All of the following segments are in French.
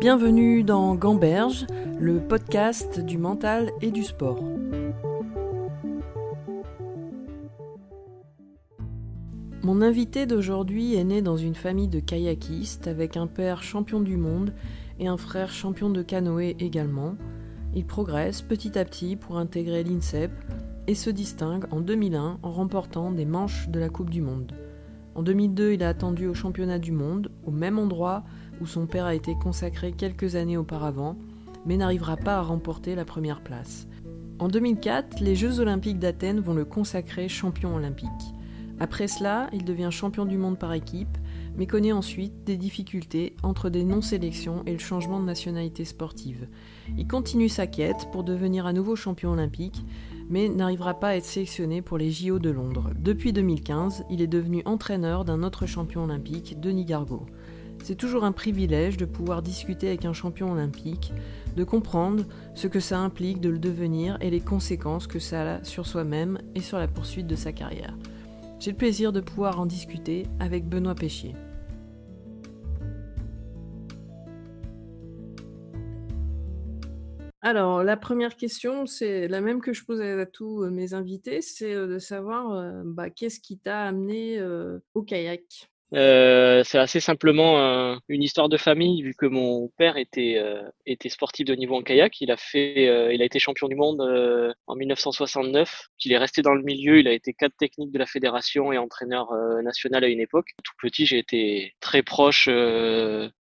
Bienvenue dans Gamberge, le podcast du mental et du sport. Mon invité d'aujourd'hui est né dans une famille de kayakistes avec un père champion du monde et un frère champion de canoë également. Il progresse petit à petit pour intégrer l'INSEP et se distingue en 2001 en remportant des manches de la Coupe du Monde. En 2002, il a attendu au championnat du monde, au même endroit où son père a été consacré quelques années auparavant, mais n'arrivera pas à remporter la première place. En 2004, les Jeux olympiques d'Athènes vont le consacrer champion olympique. Après cela, il devient champion du monde par équipe, mais connaît ensuite des difficultés entre des non-sélections et le changement de nationalité sportive. Il continue sa quête pour devenir à nouveau champion olympique, mais n'arrivera pas à être sélectionné pour les JO de Londres. Depuis 2015, il est devenu entraîneur d'un autre champion olympique, Denis Gargaud. C'est toujours un privilège de pouvoir discuter avec un champion olympique, de comprendre ce que ça implique de le devenir et les conséquences que ça a sur soi-même et sur la poursuite de sa carrière. J'ai le plaisir de pouvoir en discuter avec Benoît Péchier. Alors, la première question, c'est la même que je pose à tous euh, mes invités, c'est euh, de savoir euh, bah, qu'est-ce qui t'a amené au kayak? Euh, c'est assez simplement une histoire de famille, vu que mon père était, euh, était sportif de niveau en kayak. Il a, fait, euh, il a été champion du monde en 1969. Il est resté dans le milieu. Il a été cadre technique de la fédération et entraîneur national à une époque. Tout petit, j'ai été très proche,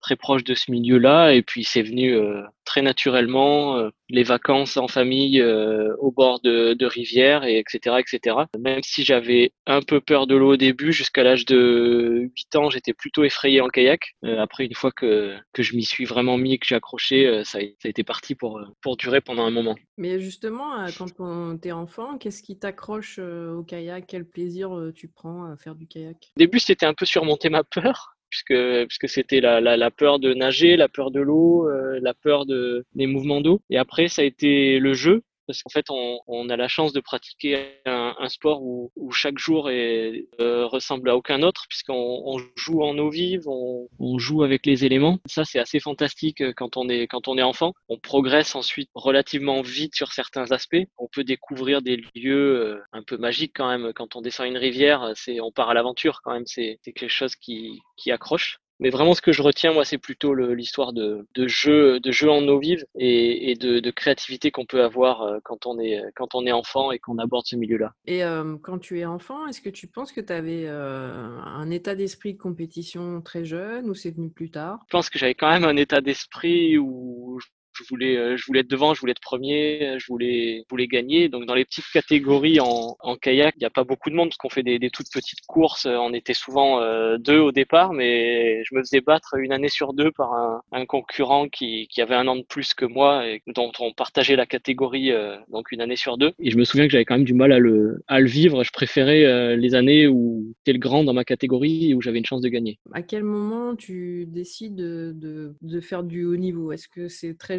très proche de ce milieu-là. Et puis, c'est venu très naturellement les vacances en famille au bord de, de rivières, et etc., etc. Même si j'avais un peu peur de l'eau au début, jusqu'à l'âge de 8 ans, j'étais plutôt effrayé en kayak. Euh, après, une fois que, que je m'y suis vraiment mis et que j'ai accroché, euh, ça, a, ça, a, été parti pour, euh, pour durer pendant un moment. Mais justement, quand tu es enfant, qu'est-ce qui t'accroche au kayak? Quel plaisir tu prends à faire du kayak? Au début, c'était un peu surmonter ma peur puisque puisque c'était la, la, peur de nager, la peur de l'eau, la peur de des mouvements d'eau. Et après, ça a été le jeu parce qu'en fait, on, a la chance de pratiquer un, sport où, chaque jour euh, ressemble à aucun autre, puisqu'on on joue en eau vive, on, joue avec les éléments. Ça, c'est assez fantastique euh, quand on est quand on est enfant. On progresse ensuite relativement vite sur certains aspects. On peut découvrir des lieux euh, un peu magiques quand même. Quand on descend une rivière, c'est on part à l'aventure quand même. C'est quelque chose qui accroche. Mais vraiment, ce que je retiens, moi, c'est plutôt l'histoire de, de jeu, de jeu en eau vive et, et de, de, créativité qu'on peut avoir euh, quand on est, quand on est enfant et qu'on aborde ce milieu-là. Et euh, quand tu es enfant, est-ce que tu penses que tu avais euh, un état d'esprit de compétition très jeune ou c'est venu plus tard? Je pense que j'avais quand même un état d'esprit où je voulais, euh, je voulais être devant, je voulais être premier, euh, je voulais, je voulais gagner. Donc dans les petites catégories en, kayak, il n'y a pas beaucoup de monde parce qu'on fait des, toutes petites courses. On était souvent euh, deux au départ, mais je me faisais battre une année sur deux par un, un concurrent qui, qui, avait un an de plus que moi et dont on partageait la catégorie donc une année sur deux. Et je me souviens que j'avais quand même du mal à le, à le vivre. Je préférais les années où j'étais le grand dans ma catégorie et où j'avais une chance de gagner. À quel moment tu décides de, de, de faire du haut niveau? Est-ce que c'est très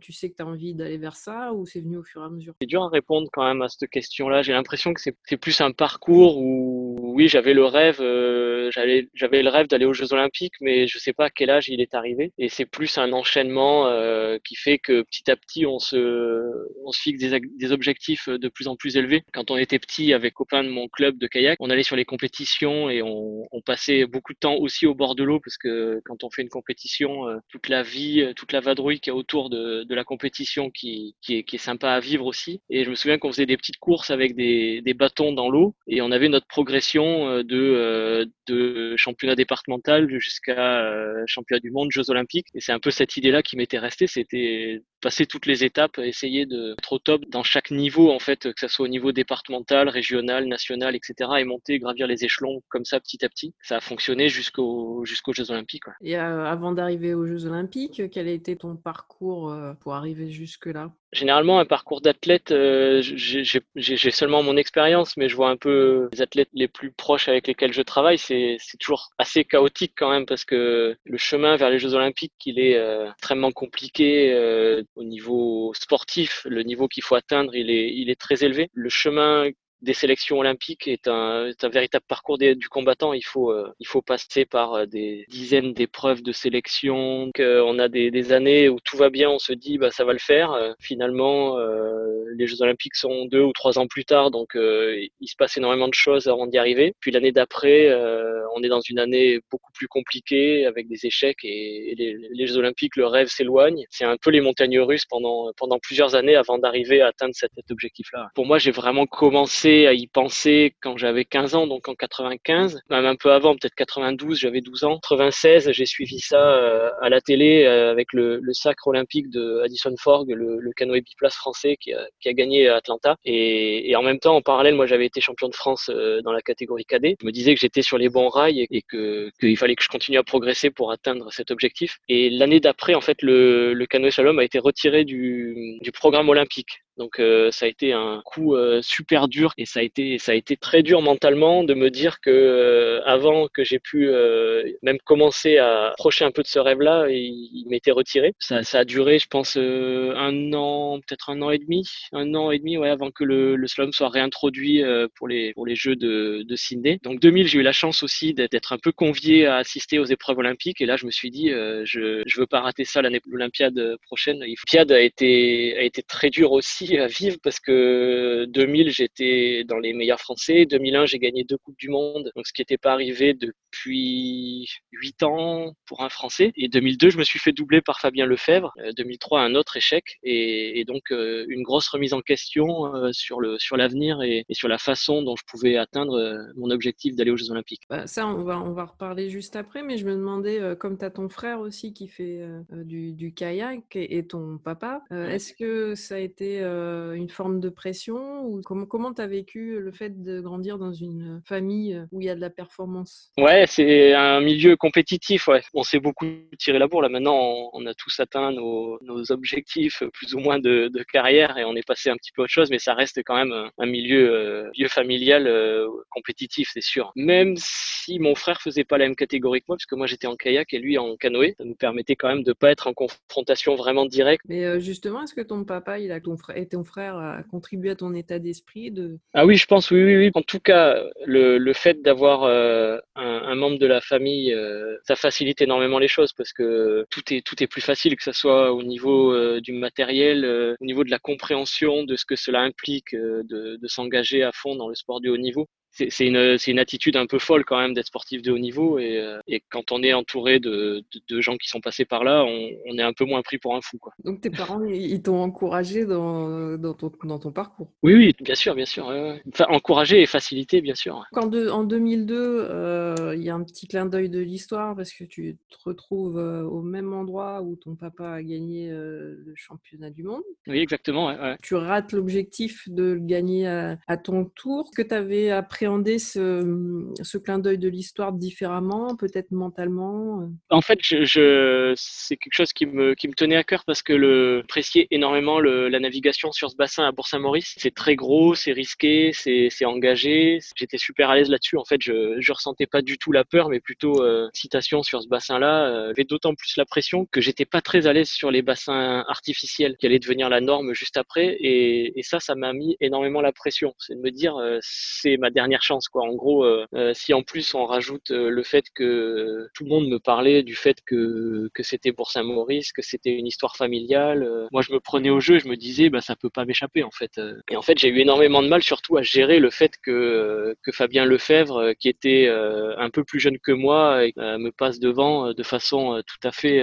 tu sais que tu as envie d'aller vers ça ou c'est venu au fur et à mesure? C'est dur à répondre quand même à cette question-là. J'ai l'impression que c'est plus un parcours où, oui, j'avais le rêve, euh, j'avais le rêve d'aller aux Jeux Olympiques, mais je sais pas à quel âge il est arrivé. Et c'est plus un enchaînement euh, qui fait que petit à petit, on se, on se fixe des, des objectifs de plus en plus élevés. Quand on était petit, avec copains de mon club de kayak, on allait sur les compétitions et on, on passait beaucoup de temps aussi au bord de l'eau parce que quand on fait une compétition, euh, toute la vie, euh, toute la vadrouille qu'il y a autour de, la compétition qui, est, sympa à vivre aussi. Et je me souviens qu'on faisait des petites courses avec des, bâtons dans l'eau et on avait notre progression euh, de, euh, de championnat départemental jusqu'à euh, championnat du monde, Jeux olympiques. Et c'est un peu cette idée-là qui m'était restée, c'était passer toutes les étapes, essayer d'être au top dans chaque niveau, en fait, que ce soit au niveau départemental, régional, national, etc. et monter, gravir les échelons comme ça petit à petit. Ça a fonctionné jusqu'aux Jeux olympiques. Et avant d'arriver aux Jeux olympiques, quel a été ton parcours pour arriver jusque-là? Généralement, un parcours d'athlète, euh, j'ai seulement mon expérience, mais je vois un peu les athlètes les plus proches avec lesquels je travaille. C'est toujours assez chaotique quand même parce que le chemin vers les Jeux Olympiques, il est euh, extrêmement compliqué euh, au niveau sportif. Le niveau qu'il faut atteindre, il est, il est très élevé. Le chemin des sélections olympiques est un, est un véritable parcours du combattant. Il faut, euh, il faut passer par euh, des dizaines d'épreuves de sélection. on a des, des, années où tout va bien, on se dit bah ça va le faire. finalement, les Jeux olympiques sont deux ou trois ans plus tard, donc il se passe énormément de choses avant d'y arriver. Puis l'année d'après, on est dans une année beaucoup plus compliquée avec des échecs et, les, Jeux olympiques, le rêve s'éloigne. C'est un peu les montagnes russes pendant pendant plusieurs années avant d'arriver à atteindre cet objectif-là. Pour moi, j'ai vraiment commencé à y penser quand j'avais 15 ans, donc en 95, même un peu avant, peut-être 92, j'avais 12 ans. 96, j'ai suivi ça euh, à la télé euh, avec le, sacre olympique de Addison Forg, le, le canoë biplace français qui a, gagné à Atlanta. Et, en même temps, en parallèle, moi, j'avais été champion de France euh, dans la catégorie cadet. Je me disais que j'étais sur les bons rails et, que qu'il fallait que je continue à progresser pour atteindre cet objectif. Et l'année d'après, en fait, le, canoë slalom a été retiré du programme olympique. Donc euh, ça a été un coup euh, super dur et ça a été ça a été très dur mentalement de me dire que euh, avant que j'ai pu même commencer à approcher un peu de ce rêve-là, il, m'était retiré. Ça, ça, a duré, je pense, un an, peut-être un an et demi, un an et demi, ouais, avant que le, le slalom soit réintroduit pour les pour les Jeux de, de Sydney. Donc 2000, j'ai eu la chance aussi d'être un peu convié à assister aux épreuves olympiques et là je me suis dit je je veux pas rater ça l'année l'Olympiade prochaine. L'Olympiade a été a été très dur aussi à vivre parce que 2000, j'étais dans les meilleurs français. 2001, j'ai gagné deux Coupes du Monde, donc ce qui n'était pas arrivé depuis huit ans pour un Français. Et 2002, je me suis fait doubler par Fabien Lefebvre. 2003, euh, un autre échec. Et, donc, euh, une grosse remise en question euh, sur le sur l'avenir et, sur la façon dont je pouvais atteindre mon objectif d'aller aux Jeux Olympiques. Bah, ça, on va, on va reparler juste après, mais je me demandais, comme tu as ton frère aussi qui fait du, du, kayak et, ton papa, est-ce que ça a été une forme de pression ou comment comment tu as vécu le fait de grandir dans une famille où il y a de la performance? Ouais, c'est un milieu compétitif. Ouais. On s'est beaucoup tiré la bourre là. Maintenant, on, a tous atteint nos, nos, objectifs plus ou moins de, de, carrière et on est passé un petit peu autre chose, mais ça reste quand même un milieu, euh, milieu familial euh, compétitif, c'est sûr. Même si mon frère faisait pas la même catégorie que moi, parce que moi j'étais en kayak et lui en canoë, ça nous permettait quand même de pas être en confrontation vraiment directe. Mais justement, est-ce que ton papa, il a ton frère, et ton frère a contribué à ton état d'esprit de... Ah oui, je pense, oui, oui, oui. En tout cas, le, fait d'avoir euh, un, membre de la famille, euh, ça facilite énormément les choses parce que tout est, tout est plus facile, que ce soit au niveau euh, du matériel, au niveau de la compréhension de ce que cela implique de s'engager à fond dans le sport du haut niveau c'est une, une, attitude un peu folle quand même d'être sportif de haut niveau et, euh, et quand on est entouré de, de, de, gens qui sont passés par là, on, on, est un peu moins pris pour un fou. Quoi. Donc tes parents, ils t'ont encouragé dans, dans, ton, dans, ton, parcours? Oui, oui, bien sûr, bien sûr. Enfin, encouragé et facilité, bien sûr. Quand de, en 2002, euh, il y a un petit clin d'œil de l'histoire parce que tu te retrouves euh, au même endroit où ton papa a gagné euh, le championnat du monde. Oui, exactement. Ouais, ouais. Tu rates l'objectif de le gagner à, à ton tour. que tu avais appris appréhender ce, ce clin d'œil de l'histoire différemment, peut-être mentalement euh? En fait, je, c'est quelque chose qui me, qui me tenait à cœur parce que le appréciais énormément le, la navigation sur ce bassin à Bourg-Saint-Maurice. C'est très gros, c'est risqué, c'est, engagé. J'étais super à l'aise là-dessus. En fait, je, je ressentais pas du tout la peur, mais plutôt euh, citation sur ce bassin-là. Euh, J'avais d'autant plus la pression que j'étais pas très à l'aise sur les bassins artificiels qui allaient devenir la norme juste après. Et, et ça, ça m'a mis énormément la pression. C'est de me dire, euh, c'est ma dernière chance quoi. En gros, euh, euh, si en plus on rajoute euh, le fait que tout le monde me parlait du fait que c'était pour Saint-Maurice, que c'était une histoire familiale, moi je me prenais au jeu, je me disais bah ça peut pas m'échapper en fait. Et en fait j'ai eu énormément de mal surtout à gérer le fait que que Fabien Lefebvre, qui était un peu plus jeune que moi, me passe devant de façon tout à fait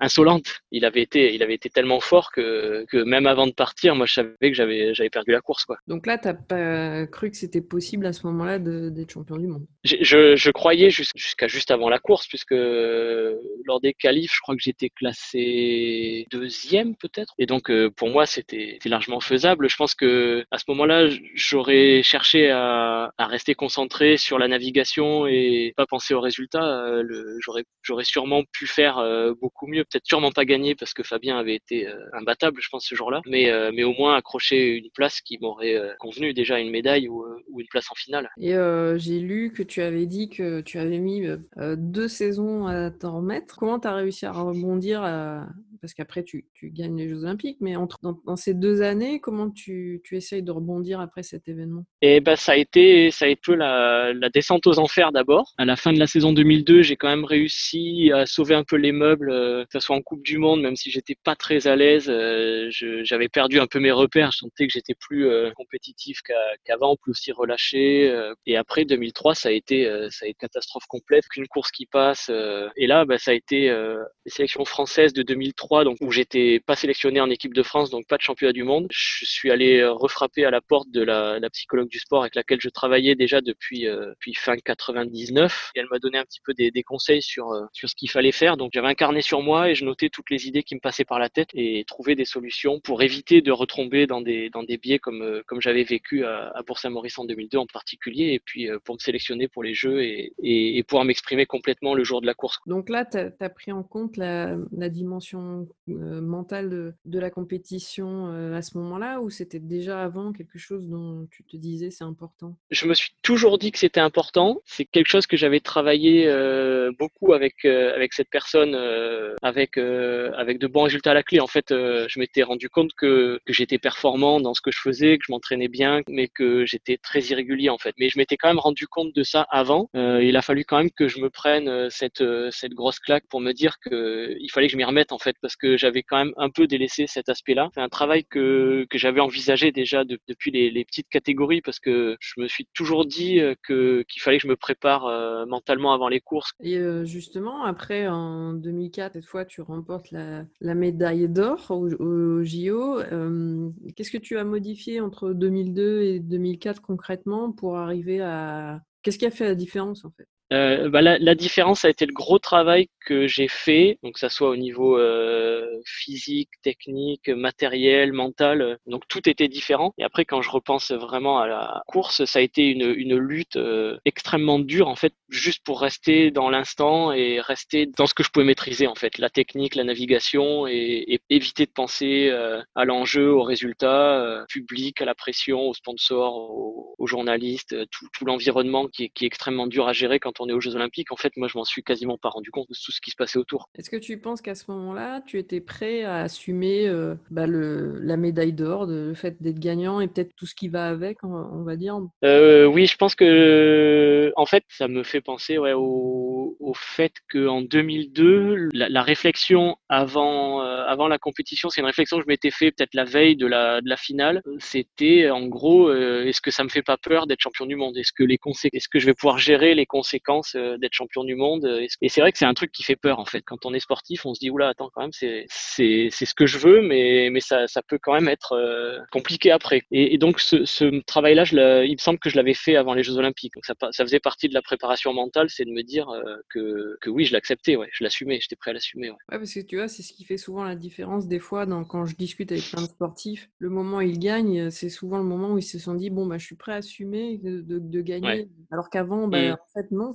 insolente. Il avait été il avait été tellement fort que même avant de partir, moi je savais que j'avais j'avais perdu la course quoi. Donc là t'as pas cru que c'était possible à ce moment-là d'être champion du monde je, je, croyais jusqu'à juste avant la course, puisque lors des qualifs, je crois que j'étais classé deuxième peut-être. Et donc euh, pour moi, c'était largement faisable. Je pense que à ce moment-là, j'aurais cherché à, à, rester concentré sur la navigation et pas penser aux résultats. Euh, j'aurais sûrement pu faire euh, beaucoup mieux, peut-être sûrement pas gagner parce que Fabien avait été imbattable, je pense, ce jour-là. Mais, mais au moins accrocher une place qui m'aurait convenu déjà une médaille ou, ou une place en finale. Et euh, j'ai lu que tu avais dit que tu avais mis euh, deux saisons à t'en remettre. Comment tu as réussi à rebondir parce qu'après tu, gagnes les Jeux Olympiques, mais entre, dans, ces deux années, comment tu, essayes de rebondir après cet événement? Eh ben ça a été ça a été la, descente aux enfers d'abord. À la fin de la saison 2002, j'ai quand même réussi à sauver un peu les meubles, euh, que ce soit en Coupe du Monde, même si j'étais pas très à l'aise, euh, j'avais perdu un peu mes repères. Je sentais que j'étais plus euh, compétitif qu'avant, plus aussi relâché. et après 2003, ça a été ça a été catastrophe complète, qu'une course qui passe. et là, bah, ça a été les sélections françaises de 2003, donc où j'étais pas sélectionné en équipe de France, donc pas de championnat du monde. Je suis allé refrapper à la porte de la, psychologue du sport avec laquelle je travaillais déjà depuis, depuis fin 99. Et elle m'a donné un petit peu des, conseils sur, sur ce qu'il fallait faire. Donc j'avais un carnet sur moi et je notais toutes les idées qui me passaient par la tête et trouver des solutions pour éviter de retomber dans des, dans des biais comme, comme j'avais vécu à, à Bourg-Saint-Maurice en 2002 en particulier, et puis pour me sélectionner pour les Jeux et, et, pouvoir m'exprimer complètement le jour de la course. Donc là, tu pris en compte la dimension mentale de, de, la compétition à ce moment-là ou c'était déjà avant quelque chose dont tu te disais c'est important? Je me suis toujours dit que c'était important. C'est quelque chose que j'avais travaillé beaucoup avec, avec cette personne, avec, avec de bons résultats à la clé. En fait, je m'étais rendu compte que, j'étais performant dans ce que je faisais, que je m'entraînais bien, mais que j'étais très irrégulier en fait. Mais je m'étais quand même rendu compte de ça avant. il a fallu quand même que je me prenne cette, cette grosse claque pour me dire que il fallait que je m'y remette en fait, parce que j'avais quand même un peu délaissé cet aspect-là. C'est un travail que, que j'avais envisagé déjà depuis les, petites catégories, parce que je me suis toujours dit que qu'il fallait que je me prépare mentalement avant les courses. Et justement, après en 2004, cette fois, tu remportes la, médaille d'or au, JO. Qu'est-ce que tu as modifié entre 2002 et 2004 concrètement pour arriver à... Qu'est-ce qui a fait la différence en fait? Euh, bah, la, la, différence a été le gros travail que j'ai fait, donc que ça soit au niveau euh, physique, technique, matériel, mental, donc tout était différent. Et après, quand je repense vraiment à la course, ça a été une, une lutte euh, extrêmement dure en fait, juste pour rester dans l'instant et rester dans ce que je pouvais maîtriser en fait, la technique, la navigation et, et éviter de penser euh, à l'enjeu, au résultat, euh, public, à la pression, aux sponsors, aux, aux journalistes, tout, tout l'environnement qui est, qui est extrêmement dur à gérer quand on est aux Jeux Olympiques. En fait, moi, je m'en suis quasiment pas rendu compte de tout ce qui se passait autour. Est-ce que tu penses qu'à ce moment-là, tu étais prêt à assumer euh, bah, le, la médaille d'or, le fait d'être gagnant et peut-être tout ce qui va avec, on, on va dire? Euh, Oui, je pense que, en fait, ça me fait penser ouais, au, au fait qu'en 2002, la, la, réflexion avant, euh, avant la compétition, c'est une réflexion que je m'étais fait peut-être la veille de la, de la finale. C'était en gros, est-ce que ça me fait pas peur d'être champion du monde? Est-ce que les est-ce que je vais pouvoir gérer les conséquences euh, d'être champion du monde Et c'est vrai que c'est un truc qui fait peur en fait. Quand on est sportif, on se dit oula, attends quand même, c'est c'est c'est ce que je veux, mais mais ça ça peut quand même être euh, compliqué après. Et, et donc ce, ce travail-là, il me semble que je l'avais fait avant les Jeux Olympiques. Donc ça ça faisait partie de la préparation mentale, c'est de me dire euh, que que oui, je l'acceptais, ouais, je l'assumais, j'étais prêt à l'assumer. Ouais. ouais. parce que tu vois, c'est ce qui fait souvent la différence des fois dans, quand je discute avec plein de sportifs. Le moment où ils gagnent, c'est souvent le moment où ils se sont dit bon bah je suis prêt à assumer de, de, de gagner, ouais. alors qu'avant, bah, mmh. en fait non.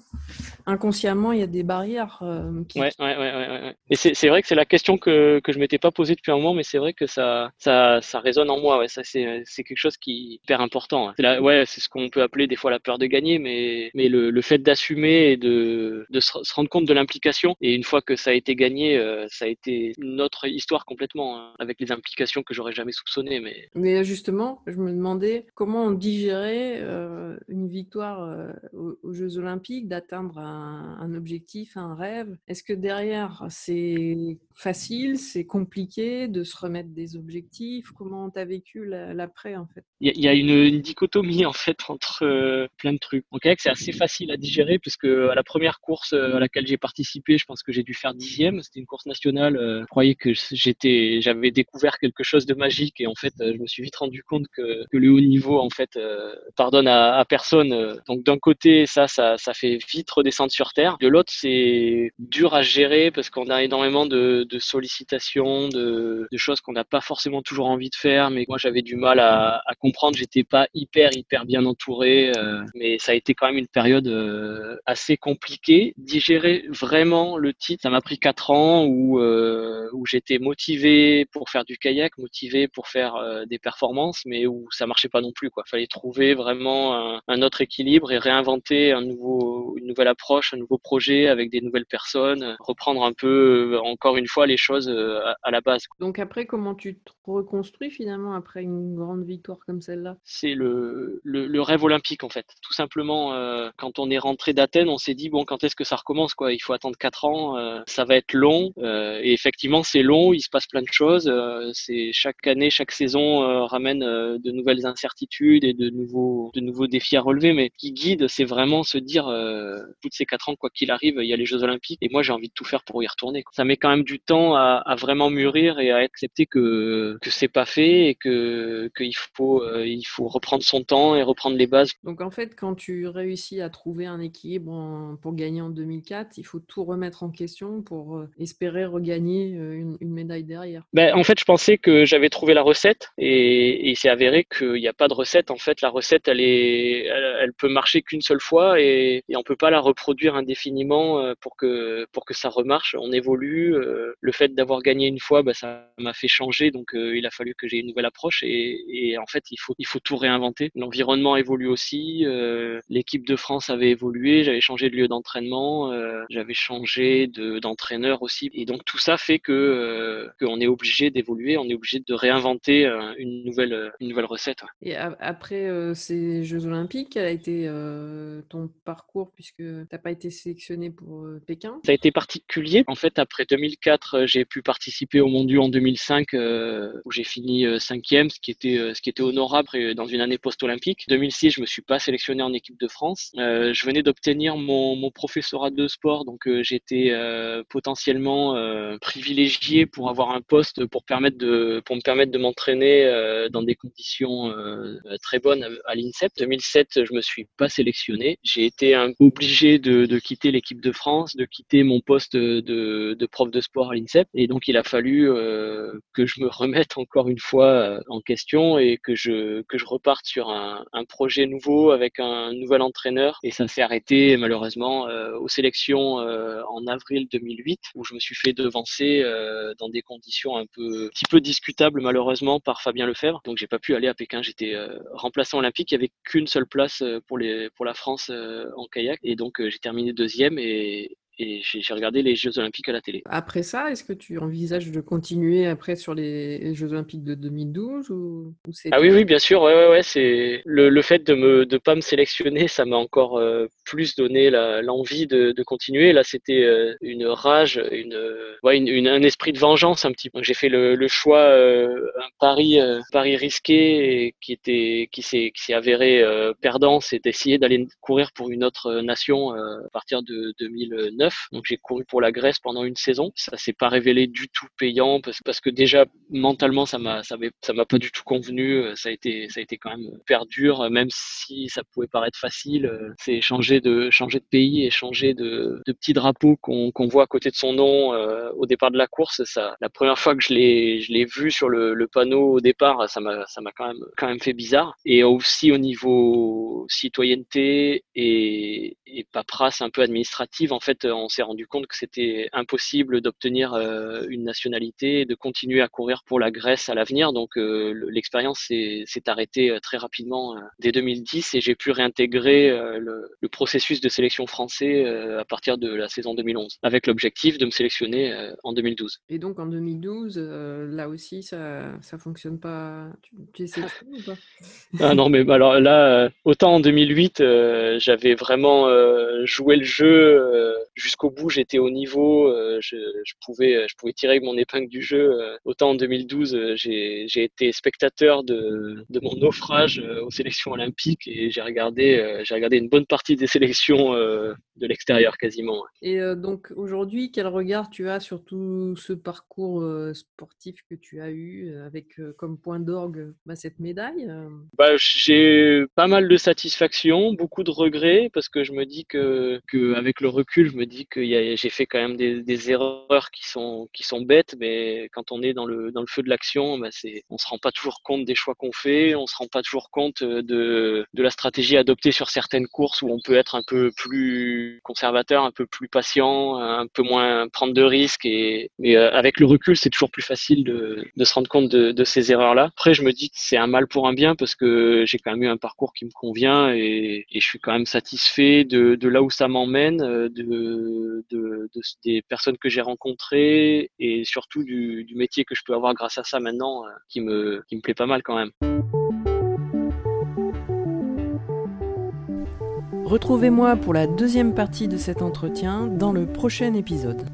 Inconsciemment, il y a des barrières. Euh, qui... ouais, ouais, ouais, ouais, Et c'est vrai que c'est la question que, que je m'étais pas posée depuis un moment, mais c'est vrai que ça, ça, ça résonne en moi. Ouais, ça c'est quelque chose qui est hyper important. C'est ouais, c'est ce qu'on peut appeler des fois la peur de gagner, mais, mais le, le fait d'assumer et de, de se, rendre compte de l'implication. Et une fois que ça a été gagné, euh, ça a été une autre histoire complètement, hein, avec les implications que j'aurais jamais soupçonnées. Mais... mais justement, je me demandais comment on digérait euh, une victoire euh, aux, aux Jeux Olympiques, d'atteindre un, objectif, un rêve. Est-ce que derrière, c'est facile, c'est compliqué de se remettre des objectifs? Comment tu as vécu l'après en fait? Il y, a une, dichotomie en fait entre euh, plein de trucs. En c'est assez facile à digérer puisque à la première course euh, à laquelle j'ai participé, je pense que j'ai dû faire dixième. C'était une course nationale. Euh, je croyais que j'étais, j'avais découvert quelque chose de magique et en fait, je me suis vite rendu compte que, que le haut niveau en fait pardonne à, à personne. Donc d'un côté, ça, ça, ça fait vite redescendre sur terre. De l'autre, c'est dur à gérer parce qu'on a énormément de, de sollicitations, de, de choses qu'on n'a pas forcément toujours envie de faire. Mais moi, j'avais du mal à, à comprendre. J'étais pas hyper, hyper bien entouré. Euh, mais ça a été quand même une période euh, assez compliquée. digérer, vraiment le titre. Ça m'a pris quatre ans où, euh, où j'étais motivé pour faire du kayak, motivé pour faire euh, des performances, mais où ça marchait pas non plus. Quoi. Fallait trouver vraiment un, autre équilibre et réinventer un nouveau, une nouvelle approche, un nouveau projet avec des nouvelles personnes, reprendre un peu, euh, encore une fois, les choses à, la base. Donc après, comment tu te reconstruis finalement après une grande victoire comme celle-là? C'est le, le, rêve olympique en fait. Tout simplement, quand on est rentré d'Athènes, on s'est dit bon, quand est-ce que ça recommence quoi? Il faut attendre quatre ans, ça va être long. et effectivement, c'est long. Il se passe plein de choses. c'est chaque année, chaque saison euh, ramène euh, de nouvelles incertitudes et de nouveaux, de nouveaux défis à relever. Mais qui guide, c'est vraiment se dire, euh, toutes ces quatre ans, quoi qu'il arrive, il y a les Jeux Olympiques et moi j'ai envie de tout faire pour y retourner. Ça met quand même du temps à, à vraiment mûrir et à accepter que que c'est pas fait et que qu'il faut il faut reprendre son temps et reprendre les bases. Donc en fait, quand tu réussis à trouver un équilibre pour gagner en 2004, il faut tout remettre en question pour espérer regagner une, une médaille derrière. Ben, en fait, je pensais que j'avais trouvé la recette et, il s'est avéré qu'il n'y a pas de recette. En fait, la recette, elle est, elle, peut marcher qu'une seule fois et, et on peut pas la reproduire indéfiniment euh, pour que pour que ça remarche. On évolue. Euh, le fait d'avoir gagné une fois, bah, ça m'a fait changer, donc euh, il a fallu que j'ai une nouvelle approche et, en fait, il faut il faut tout réinventer. L'environnement évolue aussi. L'équipe de France avait évolué. J'avais changé de lieu d'entraînement. j'avais changé de d'entraîneur aussi. Et donc tout ça fait que qu'on est obligé d'évoluer. On est obligé de réinventer une nouvelle, une nouvelle recette. Et après ces Jeux Olympiques, quel a été ton parcours puisque tu n'as pas été sélectionné pour Pékin Ça a été particulier. En fait, après 2004, j'ai pu participer au Mondiaux en 2005 où j'ai fini cinquième, ce qui était, ce qui était honorable dans une année post-olympique. 2006, je me suis pas sélectionné en équipe de France. je venais d'obtenir mon, mon professorat de sport, donc j'étais potentiellement privilégié pour avoir un poste pour permettre de pour me permettre de m'entraîner euh, dans des conditions euh, très bonnes à l'INSEP. 2007, je me suis pas sélectionné. J'ai été un peu obligé de, quitter l'équipe de France, de quitter mon poste de, prof de sport à l'INSEP. Et donc, il a fallu euh, que je me remette encore une fois en question et que je, que je reparte sur un, un projet nouveau avec un nouvel entraîneur. Et ça s'est arrêté malheureusement aux sélections en avril 2008 où je me suis fait devancer dans des conditions un peu, un petit peu discutables malheureusement par Fabien Lefebvre. Donc j'ai pas pu aller à Pékin. J'étais euh, remplaçant olympique. Il y avait qu'une seule place euh, pour les pour la France euh, en kayak et donc j'ai terminé deuxième et, et j'ai regardé les Jeux Olympiques à la télé. Après ça, est-ce que tu envisages de continuer après sur les Jeux Olympiques de 2012 ou, Ah oui, oui, bien sûr. Ouais, ouais, ouais c'est le, le, fait de me de pas me sélectionner, ça m'a encore euh, plus donné l'envie de, de, continuer. Là, c'était euh, une rage, une, ouais, une, un esprit de vengeance un petit peu. J'ai fait le, le choix, euh, un pari, pari risqué et qui était qui s'est qui s'est avéré perdant, c'est d'essayer d'aller courir pour une autre nation à partir de 2009 donc j'ai couru pour la Grèce pendant une saison. Ça s'est pas révélé du tout payant parce, que déjà mentalement ça m'a ça m'a pas du tout convenu. Ça a été ça a été quand même hyper dur, même si ça pouvait paraître facile. C'est changer de changer de pays et changer de, de petits drapeaux qu'on qu'on voit à côté de son nom euh, au départ de la course. Ça, la première fois que je l'ai je l'ai vu sur le, le panneau au départ, ça m'a ça m'a quand même quand même fait bizarre. Et aussi au niveau citoyenneté et, et paperasse un peu administrative, en fait on s'est rendu compte que c'était impossible d'obtenir euh, une nationalité et de continuer à courir pour la Grèce à l'avenir. Donc euh, l'expérience s'est arrêtée euh, très rapidement dès 2010 et j'ai pu réintégrer le, processus de sélection français à partir de la saison 2011 avec l'objectif de me sélectionner en 2012. Et donc en 2012, là aussi, ça ne fonctionne pas Tu, tu essaies ou pas? Ah non, mais alors là, autant en 2008, j'avais vraiment joué le jeu jusqu'au bout, j'étais au niveau, euh, je, pouvais, je pouvais tirer mon épingle du jeu. Euh, autant en 2012, euh, j'ai été spectateur de, de mon naufrage aux sélections olympiques et j'ai regardé, j'ai regardé une bonne partie des sélections de l'extérieur quasiment. Et donc aujourd'hui, quel regard tu as sur tout ce parcours sportif que tu as eu avec comme point d'orgue bah, cette médaille bah, J'ai pas mal de satisfaction, beaucoup de regrets parce que je me dis que, que avec le recul, je me dis que j'ai fait quand même des, des, erreurs qui sont qui sont bêtes, mais quand on est dans le dans le feu de l'action, bah c'est on se rend pas toujours compte des choix qu'on fait, on se rend pas toujours compte de de la stratégie adoptée sur certaines courses où on peut être un peu plus conservateur, un peu plus patient, un peu moins prendre de risques et mais euh, avec le recul, c'est toujours plus facile de de se rendre compte de, de ces erreurs là. Après, je me dis que c'est un mal pour un bien parce que j'ai quand même eu un parcours qui me convient et, et je suis quand même satisfait de, de là où ça m'emmène, euh, de, de, de, des personnes que j'ai rencontrées et surtout du, métier que je peux avoir grâce à ça maintenant euh, qui me plaît pas mal quand même. Retrouvez-moi pour la deuxième partie de cet entretien dans le prochain épisode.